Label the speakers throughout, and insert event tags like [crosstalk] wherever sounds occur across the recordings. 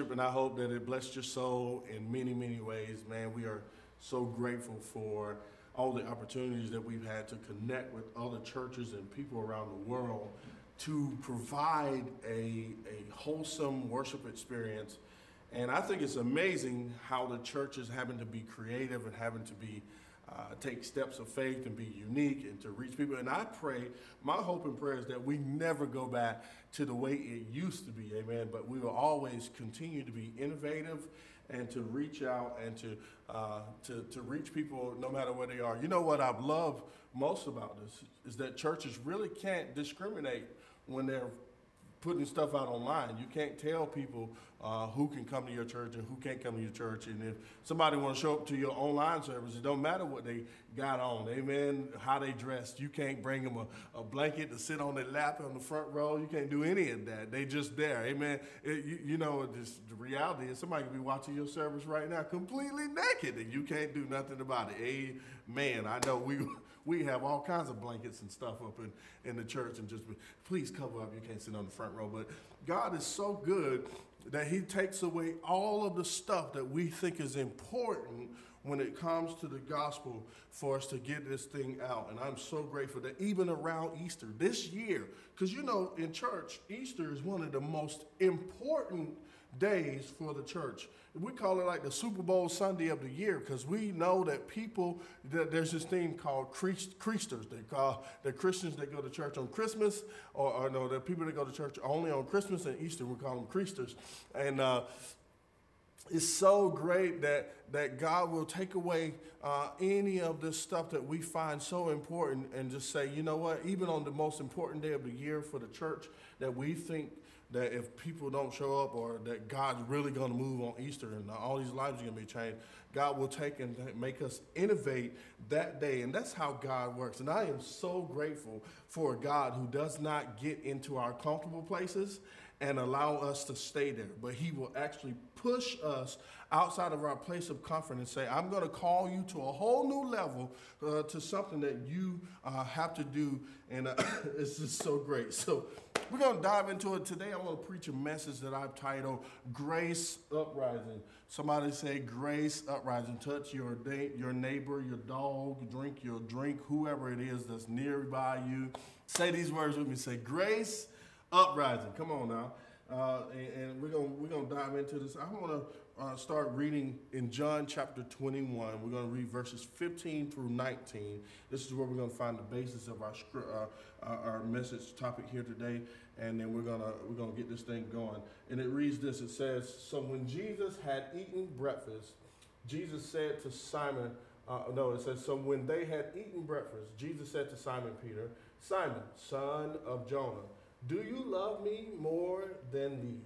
Speaker 1: worship, and I hope that it blessed your soul in many, many ways. Man, we are so grateful for all the opportunities that we've had to connect with other churches and people around the world to provide a, a wholesome worship experience. And I think it's amazing how the church is having to be creative and having to be uh, take steps of faith and be unique and to reach people. And I pray, my hope and prayer is that we never go back to the way it used to be, amen. But we will always continue to be innovative and to reach out and to, uh, to, to reach people no matter where they are. You know what I love most about this is that churches really can't discriminate when they're putting stuff out online. You can't tell people uh, who can come to your church and who can't come to your church. And if somebody want to show up to your online service, it don't matter what they got on, amen, how they dressed. You can't bring them a, a blanket to sit on their lap on the front row. You can't do any of that. They just there, amen. It, you, you, know, just the reality is somebody could be watching your service right now completely naked and you can't do nothing about it. Amen. I know we we have all kinds of blankets and stuff up in, in the church and just please cover up. You can't sit on the front row. But God is so good that He takes away all of the stuff that we think is important when it comes to the gospel for us to get this thing out. And I'm so grateful that even around Easter this year, because you know, in church, Easter is one of the most important days for the church. We call it like the Super Bowl Sunday of the year because we know that people, that there's this thing called Creasters. They call the Christians that go to church on Christmas, or, or no, the people that go to church only on Christmas and Easter, we call them Creasters. And uh, it's so great that, that God will take away uh, any of this stuff that we find so important and just say, you know what, even on the most important day of the year for the church that we think that if people don't show up or that God's really going to move on Easter and all these lives are going to be changed, God will take and make us innovate that day. And that's how God works. And I am so grateful for a God who does not get into our comfortable places and allow us to stay there, but He will actually push us outside of our place of comfort and say, I'm going to call you to a whole new level uh, to something that you uh, have to do. And uh, [coughs] it's just so great. So, we're going to dive into it today. I want to preach a message that I've titled Grace Uprising. Somebody say Grace Uprising. Touch your, da- your neighbor, your dog, drink your drink, whoever it is that's nearby you. Say these words with me. Say Grace Uprising. Come on now. Uh, and, and, we're gonna we're gonna dive into this. I want to uh, start reading in John chapter 21. We're gonna read verses 15 through 19. This is where we're gonna find the basis of our uh, our message topic here today, and then we're gonna we're gonna get this thing going. And it reads this. It says, "So when Jesus had eaten breakfast, Jesus said to Simon." Uh, no, it says, "So when they had eaten breakfast, Jesus said to Simon Peter, Simon, son of Jonah." Do you love me more than these?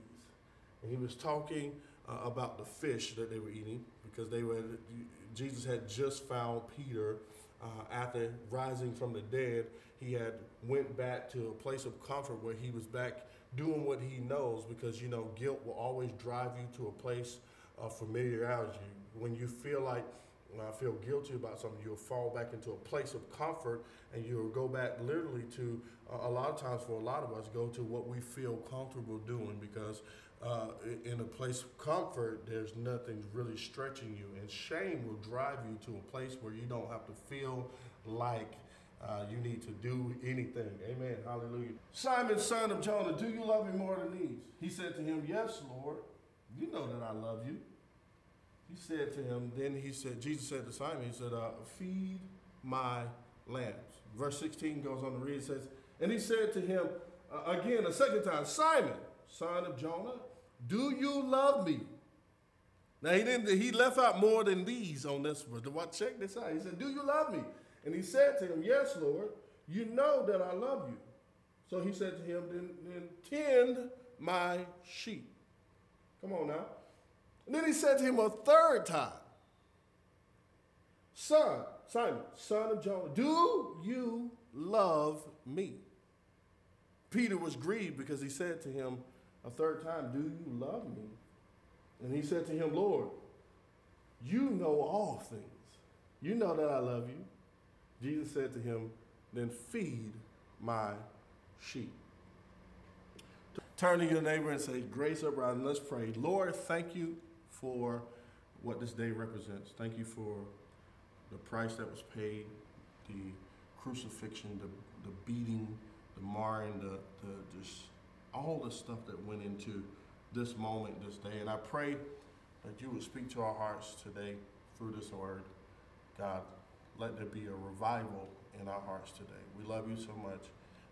Speaker 1: And he was talking uh, about the fish that they were eating because they were, Jesus had just found Peter uh, after rising from the dead. He had went back to a place of comfort where he was back doing what he knows because, you know, guilt will always drive you to a place of familiarity. When you feel like I feel guilty about something, you'll fall back into a place of comfort and you'll go back literally to a lot of times for a lot of us go to what we feel comfortable doing because uh, in a place of comfort there's nothing really stretching you and shame will drive you to a place where you don't have to feel like uh, you need to do anything. Amen. Hallelujah. Simon, son of Jonah, do you love me more than these? He said to him, Yes, Lord. You know that I love you. He said to him, then he said, Jesus said to Simon, he said, uh, feed my lambs. Verse 16 goes on to read, it says, and he said to him uh, again a second time, Simon, son of Jonah, do you love me? Now he didn't. He left out more than these on this. What? Check this out. He said, "Do you love me?" And he said to him, "Yes, Lord. You know that I love you." So he said to him, "Then, then tend my sheep." Come on now. And then he said to him a third time, "Son, Simon, son of Jonah, do you love me?" Peter was grieved because he said to him a third time, Do you love me? And he said to him, Lord, you know all things. You know that I love you. Jesus said to him, Then feed my sheep. Turn to your neighbor and say, Grace uprising. Let's pray. Lord, thank you for what this day represents. Thank you for the price that was paid, the crucifixion, the, the beating, the marring, the, the just all the stuff that went into this moment, this day. And I pray that you would speak to our hearts today through this word. God, let there be a revival in our hearts today. We love you so much.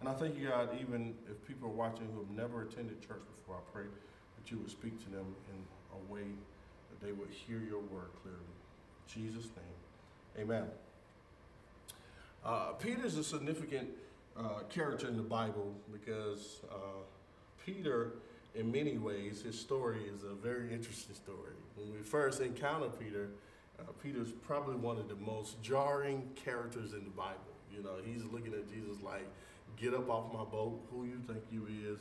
Speaker 1: And I thank you, God, even if people are watching who have never attended church before, I pray that you would speak to them in a way they would hear your word clearly. In Jesus' name, amen. Uh, Peter is a significant uh, character in the Bible because uh, Peter, in many ways, his story is a very interesting story. When we first encounter Peter, uh, Peter's probably one of the most jarring characters in the Bible. You know, he's looking at Jesus like, get up off my boat, who you think you is.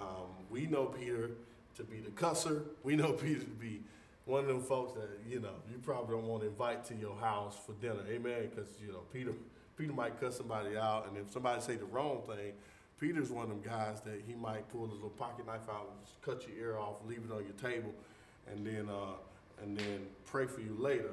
Speaker 1: Um, we know Peter to be the cusser. We know [laughs] Peter to be one of them folks that, you know, you probably don't want to invite to your house for dinner. Amen. Because, you know, Peter Peter might cut somebody out, and if somebody say the wrong thing, Peter's one of them guys that he might pull his little pocket knife out cut your ear off, leave it on your table, and then uh, and then pray for you later.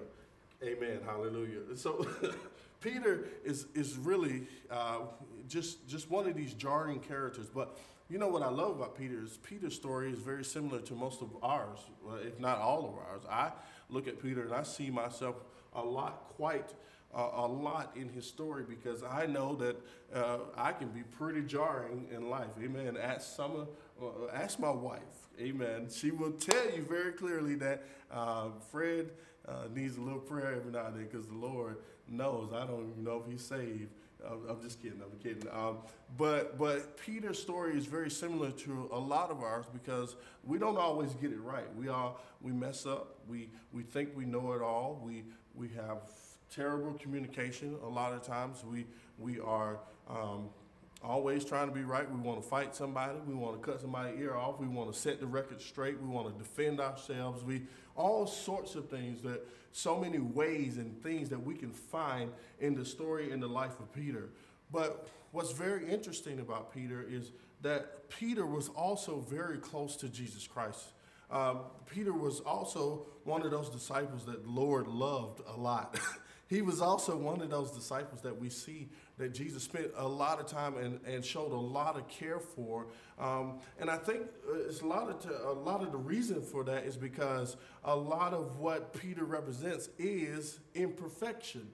Speaker 1: Amen. Hallelujah. So [laughs] Peter is is really uh, just just one of these jarring characters. But you know what I love about Peter is Peter's story is very similar to most of ours, if not all of ours. I look at Peter and I see myself a lot quite uh, a lot in his story because I know that uh, I can be pretty jarring in life. Amen. Ask some, uh, ask my wife. Amen. She will tell you very clearly that uh, Fred uh, needs a little prayer every now and then because the Lord knows. I don't even know if he's saved. I'm just kidding. I'm kidding. Um, but but Peter's story is very similar to a lot of ours because we don't always get it right. We all we mess up. We we think we know it all. We we have terrible communication. A lot of times we we are um, always trying to be right. We want to fight somebody. We want to cut somebody's ear off. We want to set the record straight. We want to defend ourselves. We all sorts of things that so many ways and things that we can find in the story in the life of Peter. But what's very interesting about Peter is that Peter was also very close to Jesus Christ. Um, Peter was also one of those disciples that Lord loved a lot. [laughs] he was also one of those disciples that we see that Jesus spent a lot of time and, and showed a lot of care for. Um, and I think uh, it's a lot of t- a lot of the reason for that is because a lot of what Peter represents is imperfection,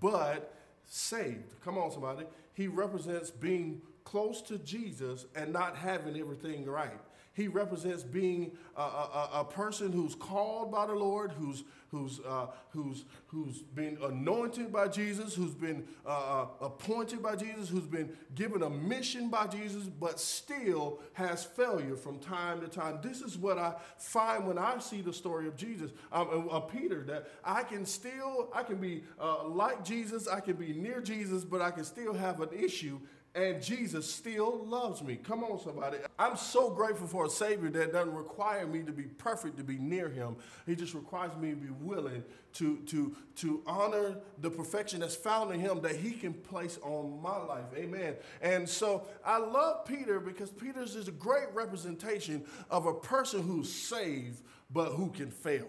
Speaker 1: but saved. Come on, somebody. He represents being close to Jesus and not having everything right. He represents being a, a, a, person who's called by the Lord, who's, who's, uh, who's, who's been anointed by Jesus, who's been uh, uh, appointed by Jesus, who's been given a mission by Jesus, but still has failure from time to time. This is what I find when I see the story of Jesus, um, of Peter, that I can still, I can be uh, like Jesus, I can be near Jesus, but I can still have an issue and Jesus still loves me. Come on, somebody. I'm so grateful for a Savior that doesn't require me to be perfect to be near Him. He just requires me to be willing to, to, to honor the perfection that's found in Him that He can place on my life. Amen. And so I love Peter because Peter's is a great representation of a person who's saved but who can fail.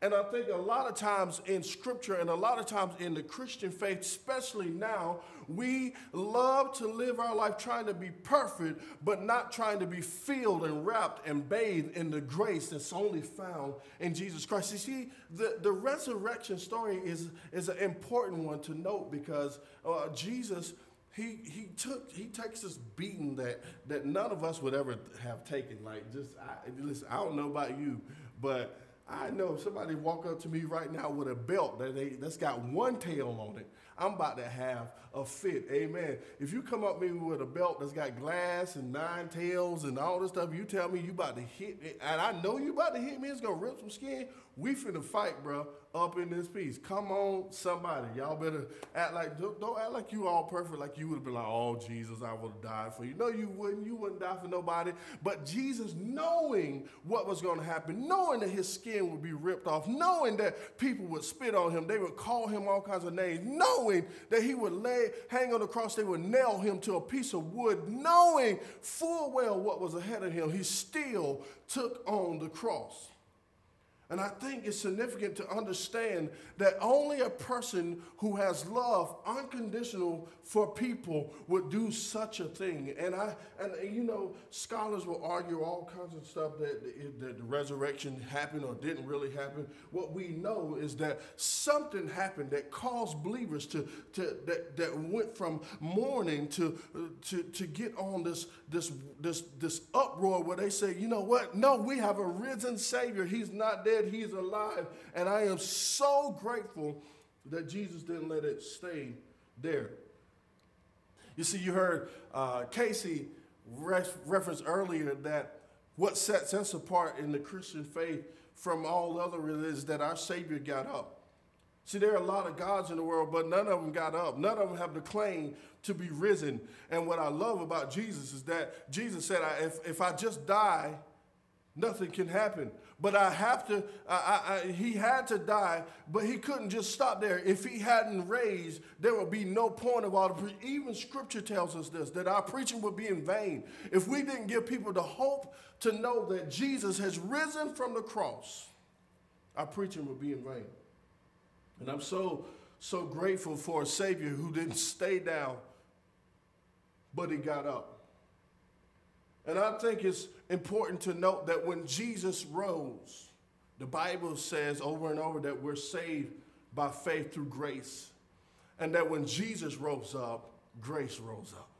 Speaker 1: And I think a lot of times in scripture and a lot of times in the Christian faith, especially now, we love to live our life trying to be perfect, but not trying to be filled and wrapped and bathed in the grace that's only found in Jesus Christ. You see, the, the resurrection story is, is an important one to note because uh, Jesus he he took he takes this beating that that none of us would ever have taken. Like just I, listen, I don't know about you, but I know if somebody walk up to me right now with a belt that they, that's got one tail on it, I'm about to have a fit. Amen. If you come up me with a belt that's got glass and nine tails and all this stuff, you tell me you about to hit me, and I know you about to hit me, it's gonna rip some skin. We finna fight, bro, up in this piece. Come on, somebody. Y'all better act like, don't, don't act like you all perfect, like you would have been like, oh, Jesus, I would have died for you. No, you wouldn't. You wouldn't die for nobody. But Jesus, knowing what was gonna happen, knowing that his skin would be ripped off, knowing that people would spit on him, they would call him all kinds of names, knowing that he would lay, hang on the cross, they would nail him to a piece of wood, knowing full well what was ahead of him, he still took on the cross. And I think it's significant to understand that only a person who has love unconditional for people would do such a thing. And I and you know, scholars will argue all kinds of stuff that, that the resurrection happened or didn't really happen. What we know is that something happened that caused believers to, to that, that went from mourning to to to get on this this this this uproar where they say, you know what? No, we have a risen Savior. He's not dead dead, he's alive. And I am so grateful that Jesus didn't let it stay there. You see, you heard uh, Casey ref- reference earlier that what sets us apart in the Christian faith from all other religions that our Savior got up. See, there are a lot of gods in the world, but none of them got up. None of them have the claim to be risen. And what I love about Jesus is that Jesus said, if, if I just die, nothing can happen. But I have to, I, I, he had to die, but he couldn't just stop there. If he hadn't raised, there would be no point of all the Even scripture tells us this, that our preaching would be in vain. If we didn't give people the hope to know that Jesus has risen from the cross, our preaching would be in vain. And I'm so, so grateful for a Savior who didn't stay down, but he got up. And I think it's important to note that when Jesus rose, the Bible says over and over that we're saved by faith through grace. And that when Jesus rose up, grace rose up.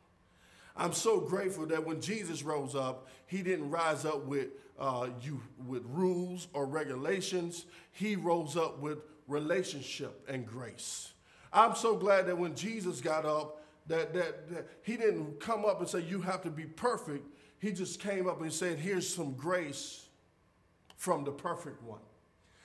Speaker 1: I'm so grateful that when Jesus rose up, he didn't rise up with, uh, you, with rules or regulations. He rose up with relationship and grace. I'm so glad that when Jesus got up, that, that, that he didn't come up and say, You have to be perfect he just came up and said, Here's some grace from the perfect one.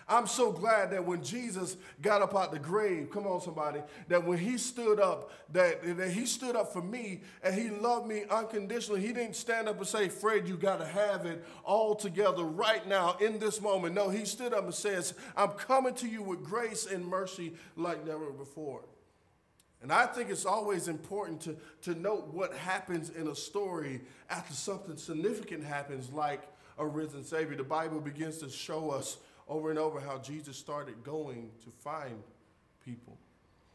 Speaker 1: I'm so glad that when Jesus got up out the grave, come on, somebody, that when he stood up, that, that he stood up for me and he loved me unconditionally. He didn't stand up and say, Fred, you got to have it all together right now in this moment. No, he stood up and says, I'm coming to you with grace and mercy like never before. And I think it's always important to, to note what happens in a story after something significant happens, like a risen Savior. The Bible begins to show us over and over how Jesus started going to find people,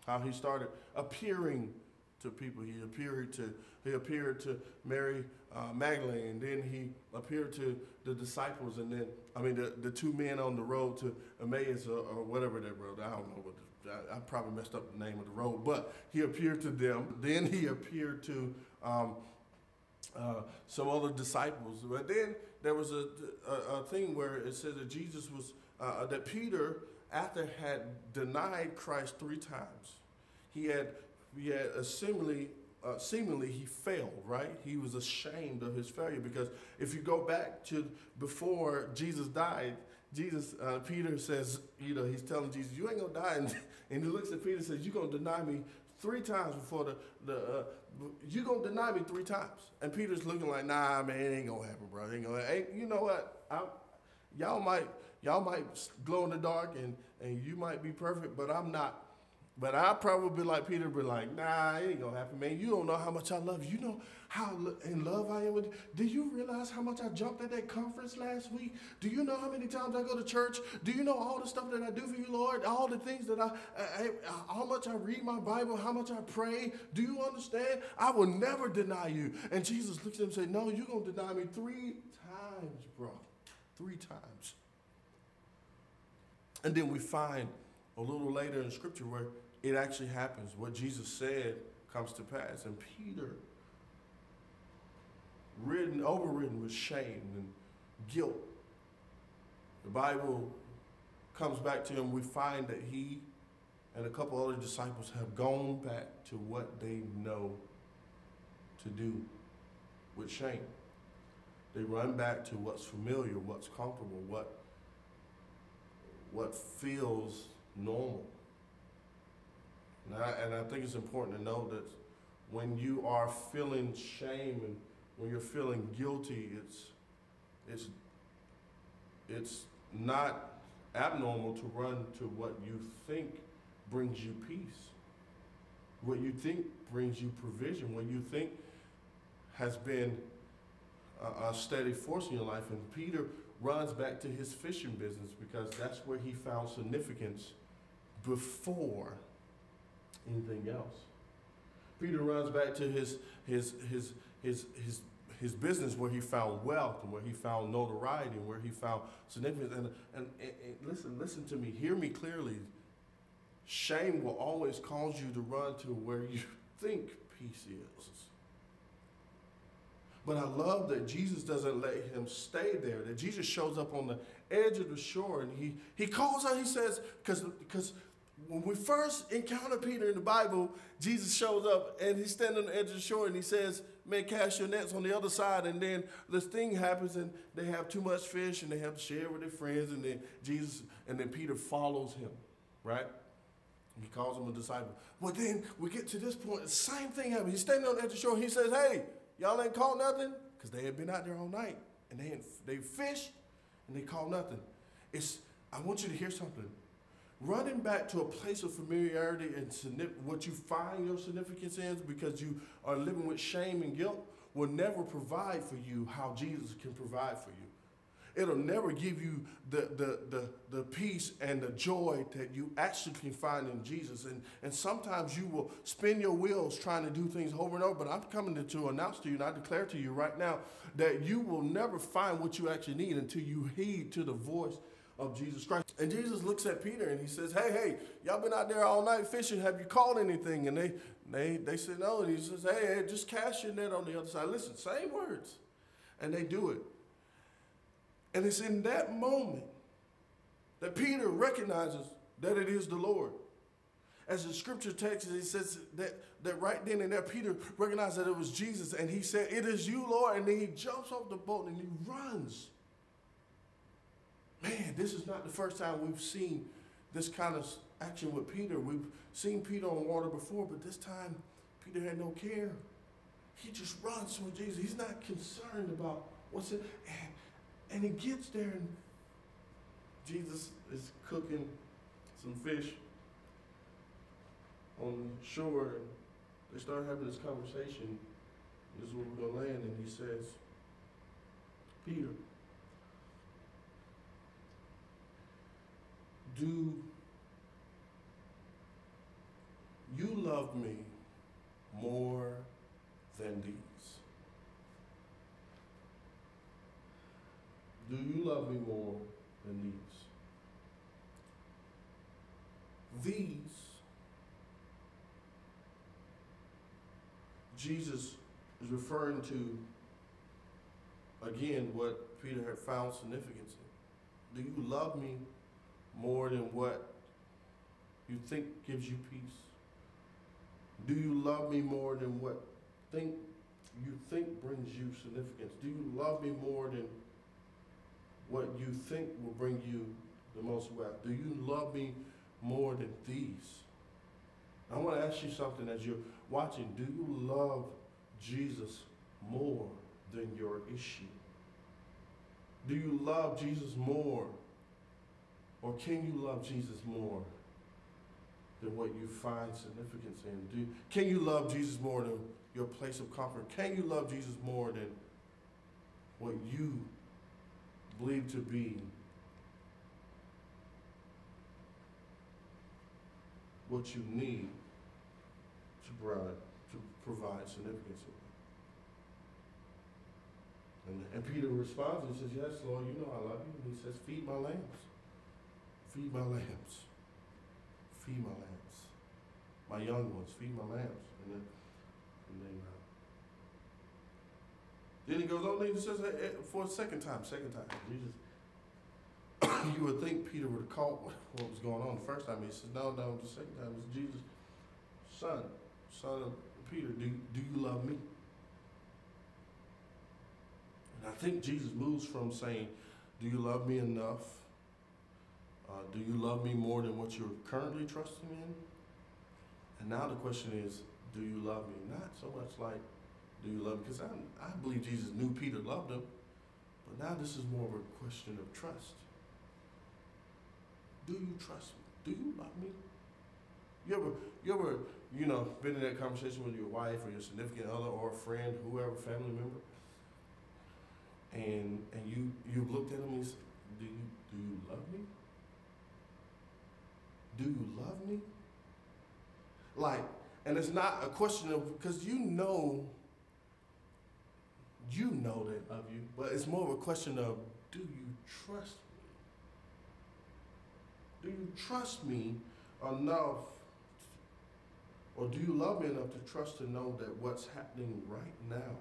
Speaker 1: how he started appearing to people. He appeared to he appeared to Mary uh, Magdalene, and then he appeared to the disciples, and then I mean the, the two men on the road to Emmaus or, or whatever that road. I don't know what the I, I, probably messed up the name of the road, but he appeared to them. [laughs] Then he appeared to um, uh, some other disciples. But then there was a, a, a thing where it said that Jesus was, uh, that Peter, after had denied Christ three times, he had, he had assembly uh, seemingly he failed, right? He was ashamed of his failure because if you go back to before Jesus died, Jesus, uh, Peter says, you know, he's telling Jesus, you ain't gonna die. And, [laughs] and he looks at Peter and says, you're gonna deny me three times before the, the uh, you're gonna deny me three times. And Peter's looking like, nah, man, it ain't gonna happen, bro. It ain't gonna, you know what? I'm, y'all might, y'all might glow in the dark and, and you might be perfect, but I'm not. But I probably be like Peter, be like, nah, it ain't gonna happen, man. You don't know how much I love you. You know how in love I am with you. Do you realize how much I jumped at that conference last week? Do you know how many times I go to church? Do you know all the stuff that I do for you, Lord? All the things that I, I, I how much I read my Bible, how much I pray. Do you understand? I will never deny you. And Jesus looks at him and says, No, you're gonna deny me three times, bro. Three times. And then we find a little later in scripture where it actually happens. What Jesus said comes to pass. And Peter, ridden, overridden with shame and guilt, the Bible comes back to him. We find that he and a couple other disciples have gone back to what they know to do with shame. They run back to what's familiar, what's comfortable, what, what feels normal. And I, and I think it's important to know that when you are feeling shame and when you're feeling guilty, it's, it's, it's not abnormal to run to what you think brings you peace, what you think brings you provision, what you think has been a, a steady force in your life. And Peter runs back to his fishing business because that's where he found significance before anything else. Peter runs back to his his his his his his business where he found wealth and where he found notoriety and where he found significance. And, and, and, listen, listen to me, hear me clearly. Shame will always cause you to run to where you [laughs] think peace is. But I love that Jesus doesn't let him stay there, that Jesus shows up on the edge of the shore and he, he calls out, he says, because when we first encounter Peter in the Bible, Jesus shows up and he's standing on the edge of the shore and he says, Man, cast your nets on the other side. And then this thing happens and they have too much fish and they have to share with their friends. And then Jesus, and then Peter follows him, right? He calls him a disciple. But then we get to this point, the same thing happens. He's standing on the edge of the shore. He says, Hey, y'all ain't caught nothing? Because they had been out there all night and they, had, they fished and they caught nothing. It's, I want you to hear something running back to a place of familiarity and what you find your significance in because you are living with shame and guilt will never provide for you how Jesus can provide for you. It'll never give you the, the, the, the peace and the joy that you actually can find in Jesus. And, and sometimes you will spin your wheels trying to do things over and over, but I'm coming to, to announce to you, and I declare to you right now, that you will never find what you actually need until you heed to the voice of Jesus Christ. And Jesus looks at Peter and he says, Hey, hey, y'all been out there all night fishing. Have you caught anything? And they they they said no. And he says, Hey, hey, just cast your net on the other side. Listen, same words. And they do it. And it's in that moment that Peter recognizes that it is the Lord. As the scripture text, he says that, that right then and there, Peter recognized that it was Jesus, and he said, It is you, Lord. And then he jumps off the boat and he runs man, this is not the first time we've seen this kind of action with Peter. We've seen Peter on water before, but this time Peter had no care. He just runs from Jesus. He's not concerned about what's it. And, and he gets there, and Jesus is cooking some fish on shore. And they start having this conversation. This is where we're going to land. And he says, Peter, Do you love me more than these? Do you love me more than these? These, Jesus is referring to, again, what Peter had found significance in. Do you love me more than what you think gives you peace? Do you love me more than what think you think brings you significance? Do you love me more than what you think will bring you the most wealth? Do you love me more than these? I want to ask you something as you're watching. Do you love Jesus more than your issue? Do you love Jesus more or can you love Jesus more than what you find significance in? Do, can you love Jesus more than your place of comfort? Can you love Jesus more than what you believe to be what you need to provide, to provide significance And, and Peter responds and says, Yes, Lord, you know I love you. And he says, Feed my lambs. Feed my lambs. Feed my lambs. My young ones, feed my lambs. And then, and then, uh, then he goes on and he says hey, for a second time, second time. Jesus, [coughs] you would think Peter would have caught what, what, was going on the first time. He says, no, no, the second time it's Jesus, son, son of Peter, do, do you love me? And I think Jesus moves from saying, do you love me enough uh, do you love me more than what you're currently trusting in? And now the question is, do you love me? Not so much like, do you love me? Because I, I believe Jesus knew Peter loved him. But now this is more of a question of trust. Do you trust me? Do you love me? You ever, you ever, you know, been in that conversation with your wife or your significant other or a friend, whoever, family member, and and you you looked at them and said, "Do you do you love me? Do you love me?" Like, and it's not a question of because you know, you know that of you, but it's more of a question of, do you trust me? Do you trust me enough, or do you love me enough to trust to know that what's happening right now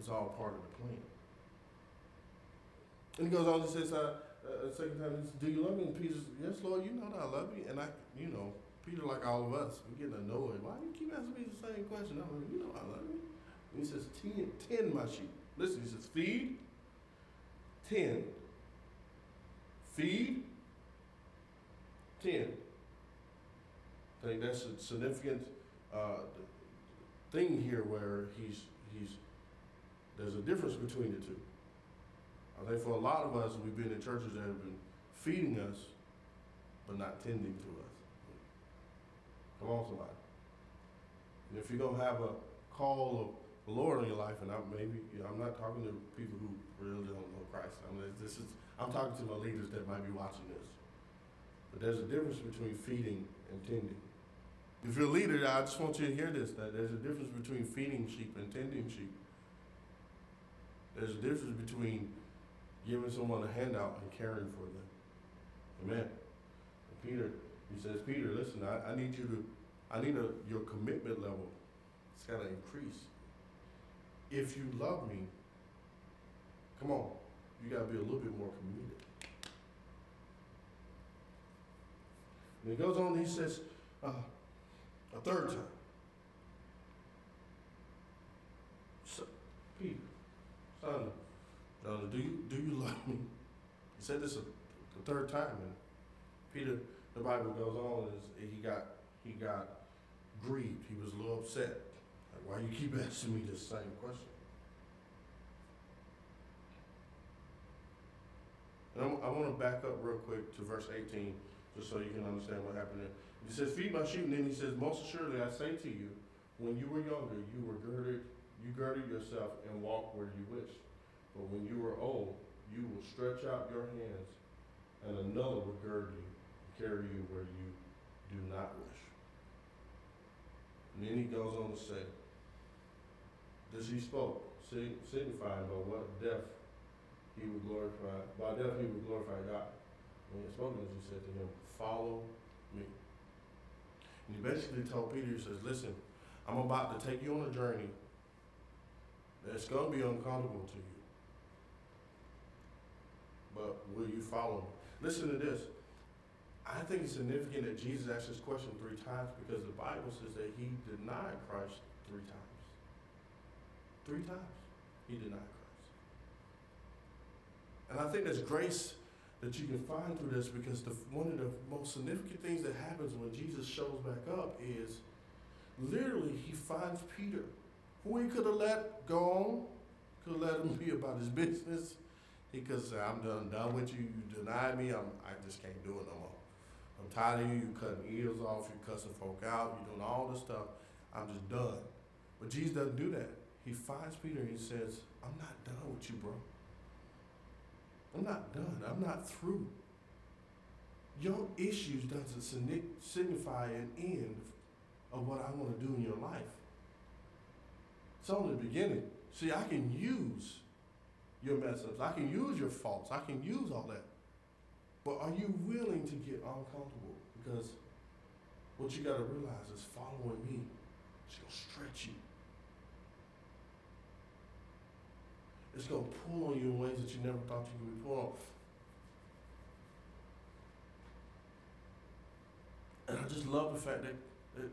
Speaker 1: is all part of the plan? And he goes on and says, uh, uh, second time, do you love me? And Peter yes, Lord, you know that I love you. And I, you know, Peter, like all of us, we getting annoyed. Why do you keep asking me the same question? I'm like, you know I love you. And he says, tend, tend my sheep. Listen, he says, feed, tend, feed, tend. I think that's a significant uh, thing here where he's, he's, there's a difference between the two. I think for a lot of us, we've been in churches that have been feeding us, but not tending to us. Come on, somebody. And if you're gonna have a call of the Lord in your life, and I'm maybe you know, I'm not talking to people who really don't know Christ. I mean, this is I'm talking to my leaders that might be watching this. But there's a difference between feeding and tending. If you're a leader, I just want you to hear this: that there's a difference between feeding sheep and tending sheep. There's a difference between giving someone a handout and caring for them. Amen. And Peter, he says, Peter, listen, I, I need you to, I need a, your commitment level. It's got to increase. If you love me, come on, you got to be a little bit more committed. And he goes on, he says, uh, a third time. So, Peter, son, son, do you do you [laughs] love me? He said this a, the third time, and Peter, the Bible goes on, is he got he got grieved. He was a little upset. Like, why you keep [laughs] asking me this same question? And I'm, I want to back up real quick to verse 18, just so you can understand what happened there. He says, "Feed my sheep," and then he says, "Most assuredly, I say to you, when you were younger, you were girded, you girded yourself and walked where you wished. But when you are old, you will stretch out your hands, and another will gird you, and carry you where you do not wish. And then he goes on to say, This he spoke, signifying by what death he would glorify, by death he would glorify God. When he had spoken this, he said to him, Follow me. And he basically told Peter, he says, Listen, I'm about to take you on a journey that's going to be uncomfortable to you. But will you follow me? Listen to this. I think it's significant that Jesus asked this question three times because the Bible says that he denied Christ three times. Three times he denied Christ. And I think there's grace that you can find through this because the, one of the most significant things that happens when Jesus shows back up is literally he finds Peter, who he could have let go could have let him be about his business. He could say, I'm done, done with you. You denied me. I'm, I just can't do it no more. I'm tired of you. You cutting ears off. You cussing folk out. You doing all this stuff. I'm just done. But Jesus doesn't do that. He finds Peter and he says, I'm not done with you, bro. I'm not done. I'm not through. Your issues doesn't signify an end of what I want to do in your life. It's only the beginning. See, I can use your mess ups. I can use your faults. I can use all that. But are you willing to get uncomfortable? Because what you got to realize is following me is going to stretch you. It's going to pull on you in ways that you never thought you could be pulled on. And I just love the fact that, that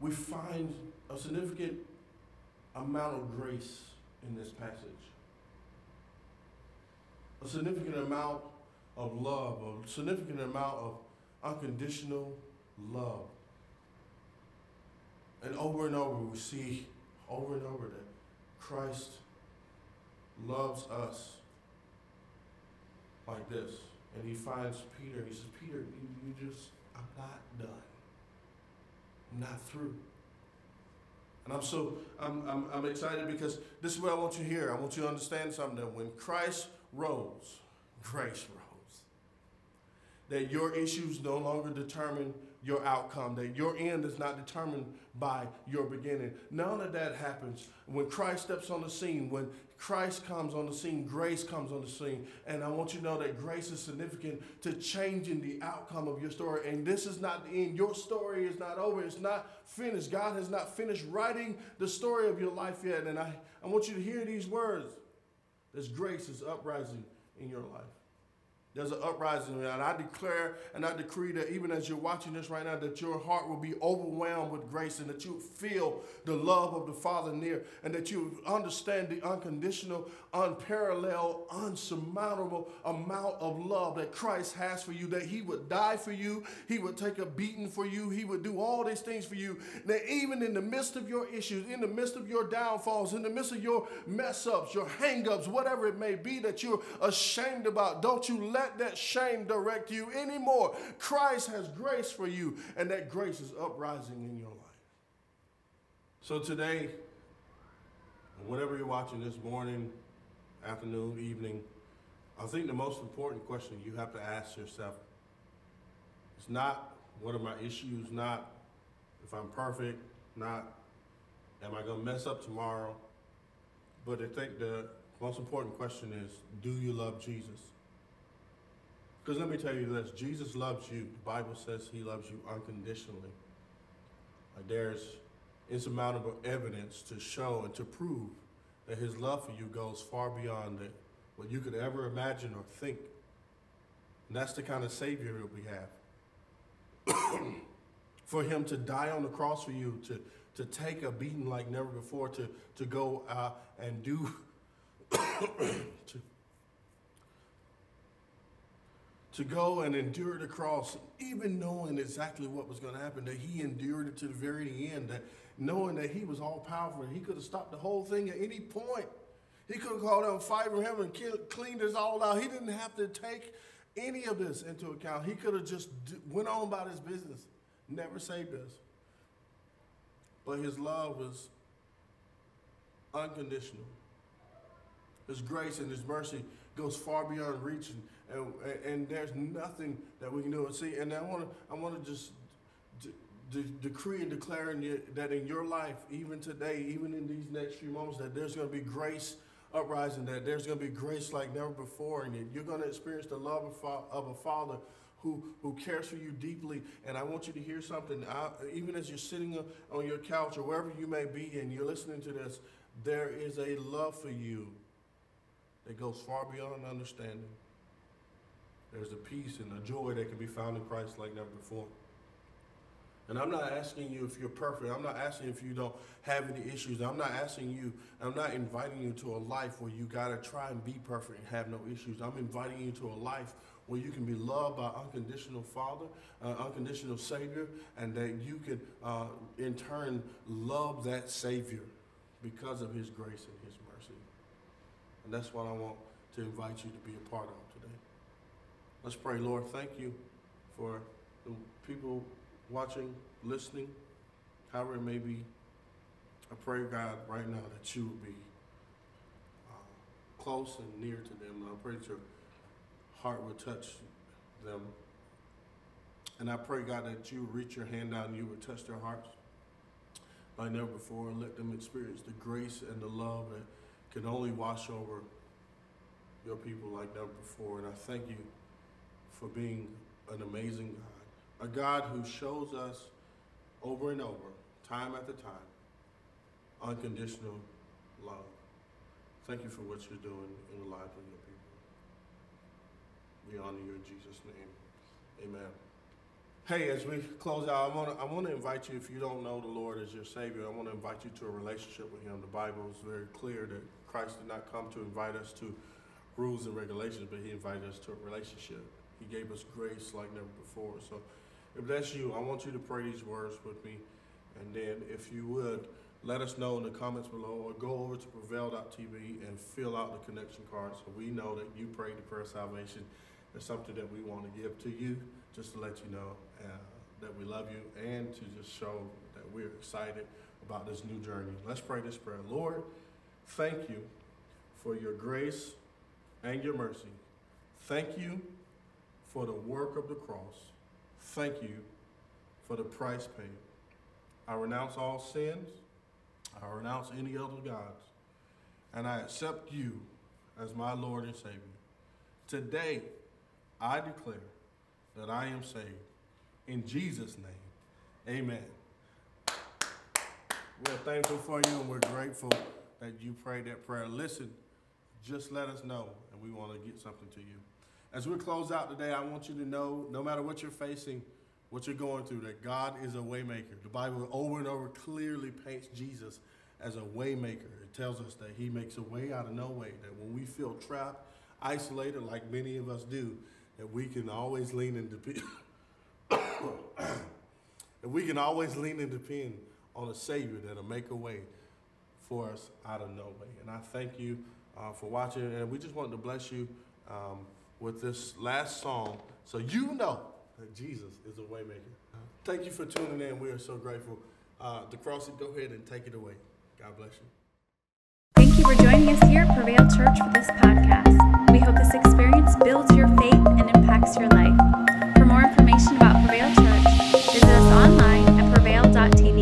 Speaker 1: we find a significant amount of grace in this passage. A significant amount of love, a significant amount of unconditional love. And over and over, we see over and over that Christ loves us like this. and he finds Peter. He says, Peter, you, you just, I'm not done. I'm not through. And I'm so I'm, I'm, I'm excited because this is what I want you to hear. I want you to understand something that when Christ rose, grace rose. That your issues no longer determine your outcome, that your end is not determined by your beginning. None of that happens when Christ steps on the scene, when Christ comes on the scene, grace comes on the scene. And I want you to know that grace is significant to changing the outcome of your story. And this is not the end. Your story is not over, it's not finished. God has not finished writing the story of your life yet. And I, I want you to hear these words. This grace is uprising in your life. There's an uprising, and I declare and I decree that even as you're watching this right now, that your heart will be overwhelmed with grace and that you feel the love of the Father near and that you understand the unconditional, unparalleled, unsurmountable amount of love that Christ has for you, that He would die for you, He would take a beating for you, He would do all these things for you, that even in the midst of your issues, in the midst of your downfalls, in the midst of your mess ups, your hang ups, whatever it may be that you're ashamed about, don't you let let that shame direct you anymore. Christ has grace for you, and that grace is uprising in your life. So today, whenever you're watching this morning, afternoon, evening, I think the most important question you have to ask yourself is not what are my issues, not if I'm perfect, not am I going to mess up tomorrow, but I think the most important question is do you love Jesus? Because let me tell you this Jesus loves you. The Bible says he loves you unconditionally. Uh, there's insurmountable evidence to show and to prove that his love for you goes far beyond it, what you could ever imagine or think. And that's the kind of Savior we have. [coughs] for him to die on the cross for you, to, to take a beating like never before, to, to go uh, and do, [coughs] to, to go and endure the cross, even knowing exactly what was going to happen, that he endured it to the very end, that knowing that he was all powerful, he could have stopped the whole thing at any point. He could have called out fire from heaven and cleaned us all out. He didn't have to take any of this into account. He could have just went on about his business, never saved us. But his love was unconditional. His grace and his mercy goes far beyond reaching and, and there's nothing that we can do. See, and I want to I want to just decree and declare in that in your life, even today, even in these next few moments, that there's going to be grace uprising, that there's going to be grace like never before, and you're going to experience the love of a father who, who cares for you deeply. And I want you to hear something. I, even as you're sitting on your couch or wherever you may be and you're listening to this, there is a love for you that goes far beyond understanding. There's a peace and a joy that can be found in Christ like never before. And I'm not asking you if you're perfect. I'm not asking if you don't have any issues. I'm not asking you, I'm not inviting you to a life where you got to try and be perfect and have no issues. I'm inviting you to a life where you can be loved by unconditional Father, uh, unconditional Savior, and that you can, uh, in turn, love that Savior because of His grace and His mercy. And that's what I want to invite you to be a part of. Today. Let's pray, Lord. Thank you for the people watching, listening, however it may be. I pray, God, right now that you would be uh, close and near to them. I pray that your heart would touch them. And I pray, God, that you reach your hand down and you would touch their hearts like never before and let them experience the grace and the love that can only wash over your people like never before. And I thank you for being an amazing God, a God who shows us over and over, time after time, unconditional love. Thank you for what you're doing in the lives of your people. We honor you in Jesus' name. Amen. Hey, as we close out, I want to I want to invite you. If you don't know the Lord as your Savior, I want to invite you to a relationship with Him. The Bible is very clear that Christ did not come to invite us to rules and regulations, but He invited us to a relationship. He gave us grace like never before. So if that's you, I want you to pray these words with me. And then if you would, let us know in the comments below or go over to prevail.tv and fill out the connection card so we know that you prayed the prayer of salvation It's something that we want to give to you, just to let you know uh, that we love you and to just show that we're excited about this new journey. Let's pray this prayer. Lord, thank you for your grace and your mercy. Thank you for the work of the cross. Thank you for the price paid. I renounce all sins. I renounce any other gods. And I accept you as my Lord and Savior. Today, I declare that I am saved. In Jesus' name, amen. We're thankful for you and we're grateful that you prayed that prayer. Listen, just let us know and we want to get something to you. As we close out today, I want you to know no matter what you're facing, what you're going through, that God is a waymaker. The Bible over and over clearly paints Jesus as a waymaker. It tells us that he makes a way out of no way, that when we feel trapped, isolated, like many of us do, that we can always lean and depend that [coughs] we can always lean and depend on a Savior that'll make a way for us out of no way. And I thank you uh, for watching, and we just wanted to bless you um, with this last song so you know that Jesus is a waymaker. Thank you for tuning in. We are so grateful. Uh, DeCrossy, go ahead and take it away. God bless you
Speaker 2: here at Prevail Church for this podcast. We hope this experience builds your faith and impacts your life. For more information about Prevail Church, visit us online at prevail.tv.